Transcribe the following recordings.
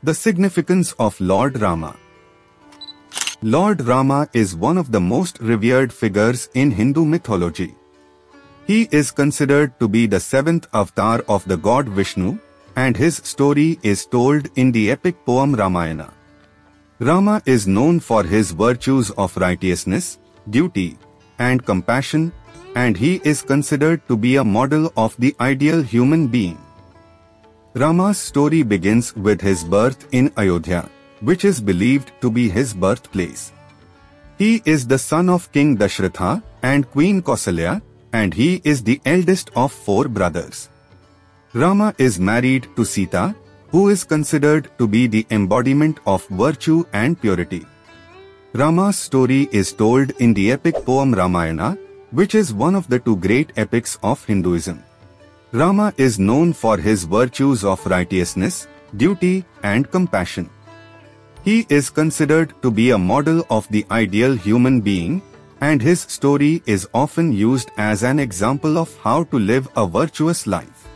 The significance of Lord Rama. Lord Rama is one of the most revered figures in Hindu mythology. He is considered to be the seventh avatar of the god Vishnu, and his story is told in the epic poem Ramayana. Rama is known for his virtues of righteousness, duty, and compassion, and he is considered to be a model of the ideal human being. Rama's story begins with his birth in Ayodhya, which is believed to be his birthplace. He is the son of King Dashratha and Queen Kausalya, and he is the eldest of four brothers. Rama is married to Sita, who is considered to be the embodiment of virtue and purity. Rama's story is told in the epic poem Ramayana, which is one of the two great epics of Hinduism. Rama is known for his virtues of righteousness, duty, and compassion. He is considered to be a model of the ideal human being, and his story is often used as an example of how to live a virtuous life.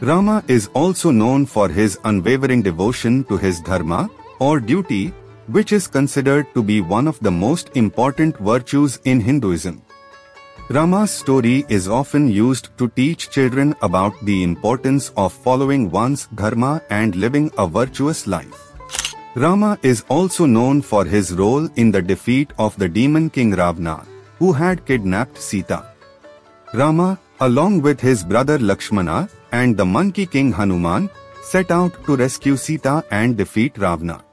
Rama is also known for his unwavering devotion to his dharma, or duty, which is considered to be one of the most important virtues in Hinduism. Rama's story is often used to teach children about the importance of following one's dharma and living a virtuous life. Rama is also known for his role in the defeat of the demon king Ravana, who had kidnapped Sita. Rama, along with his brother Lakshmana and the monkey king Hanuman, set out to rescue Sita and defeat Ravana.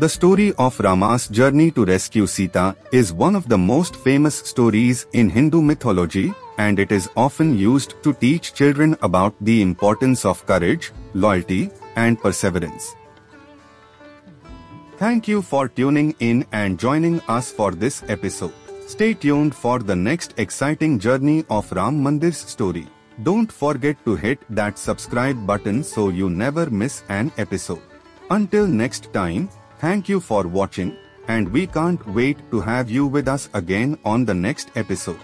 The story of Rama's journey to rescue Sita is one of the most famous stories in Hindu mythology and it is often used to teach children about the importance of courage, loyalty, and perseverance. Thank you for tuning in and joining us for this episode. Stay tuned for the next exciting journey of Ram Mandir's story. Don't forget to hit that subscribe button so you never miss an episode. Until next time, thank you for watching and we can't wait to have you with us again on the next episode.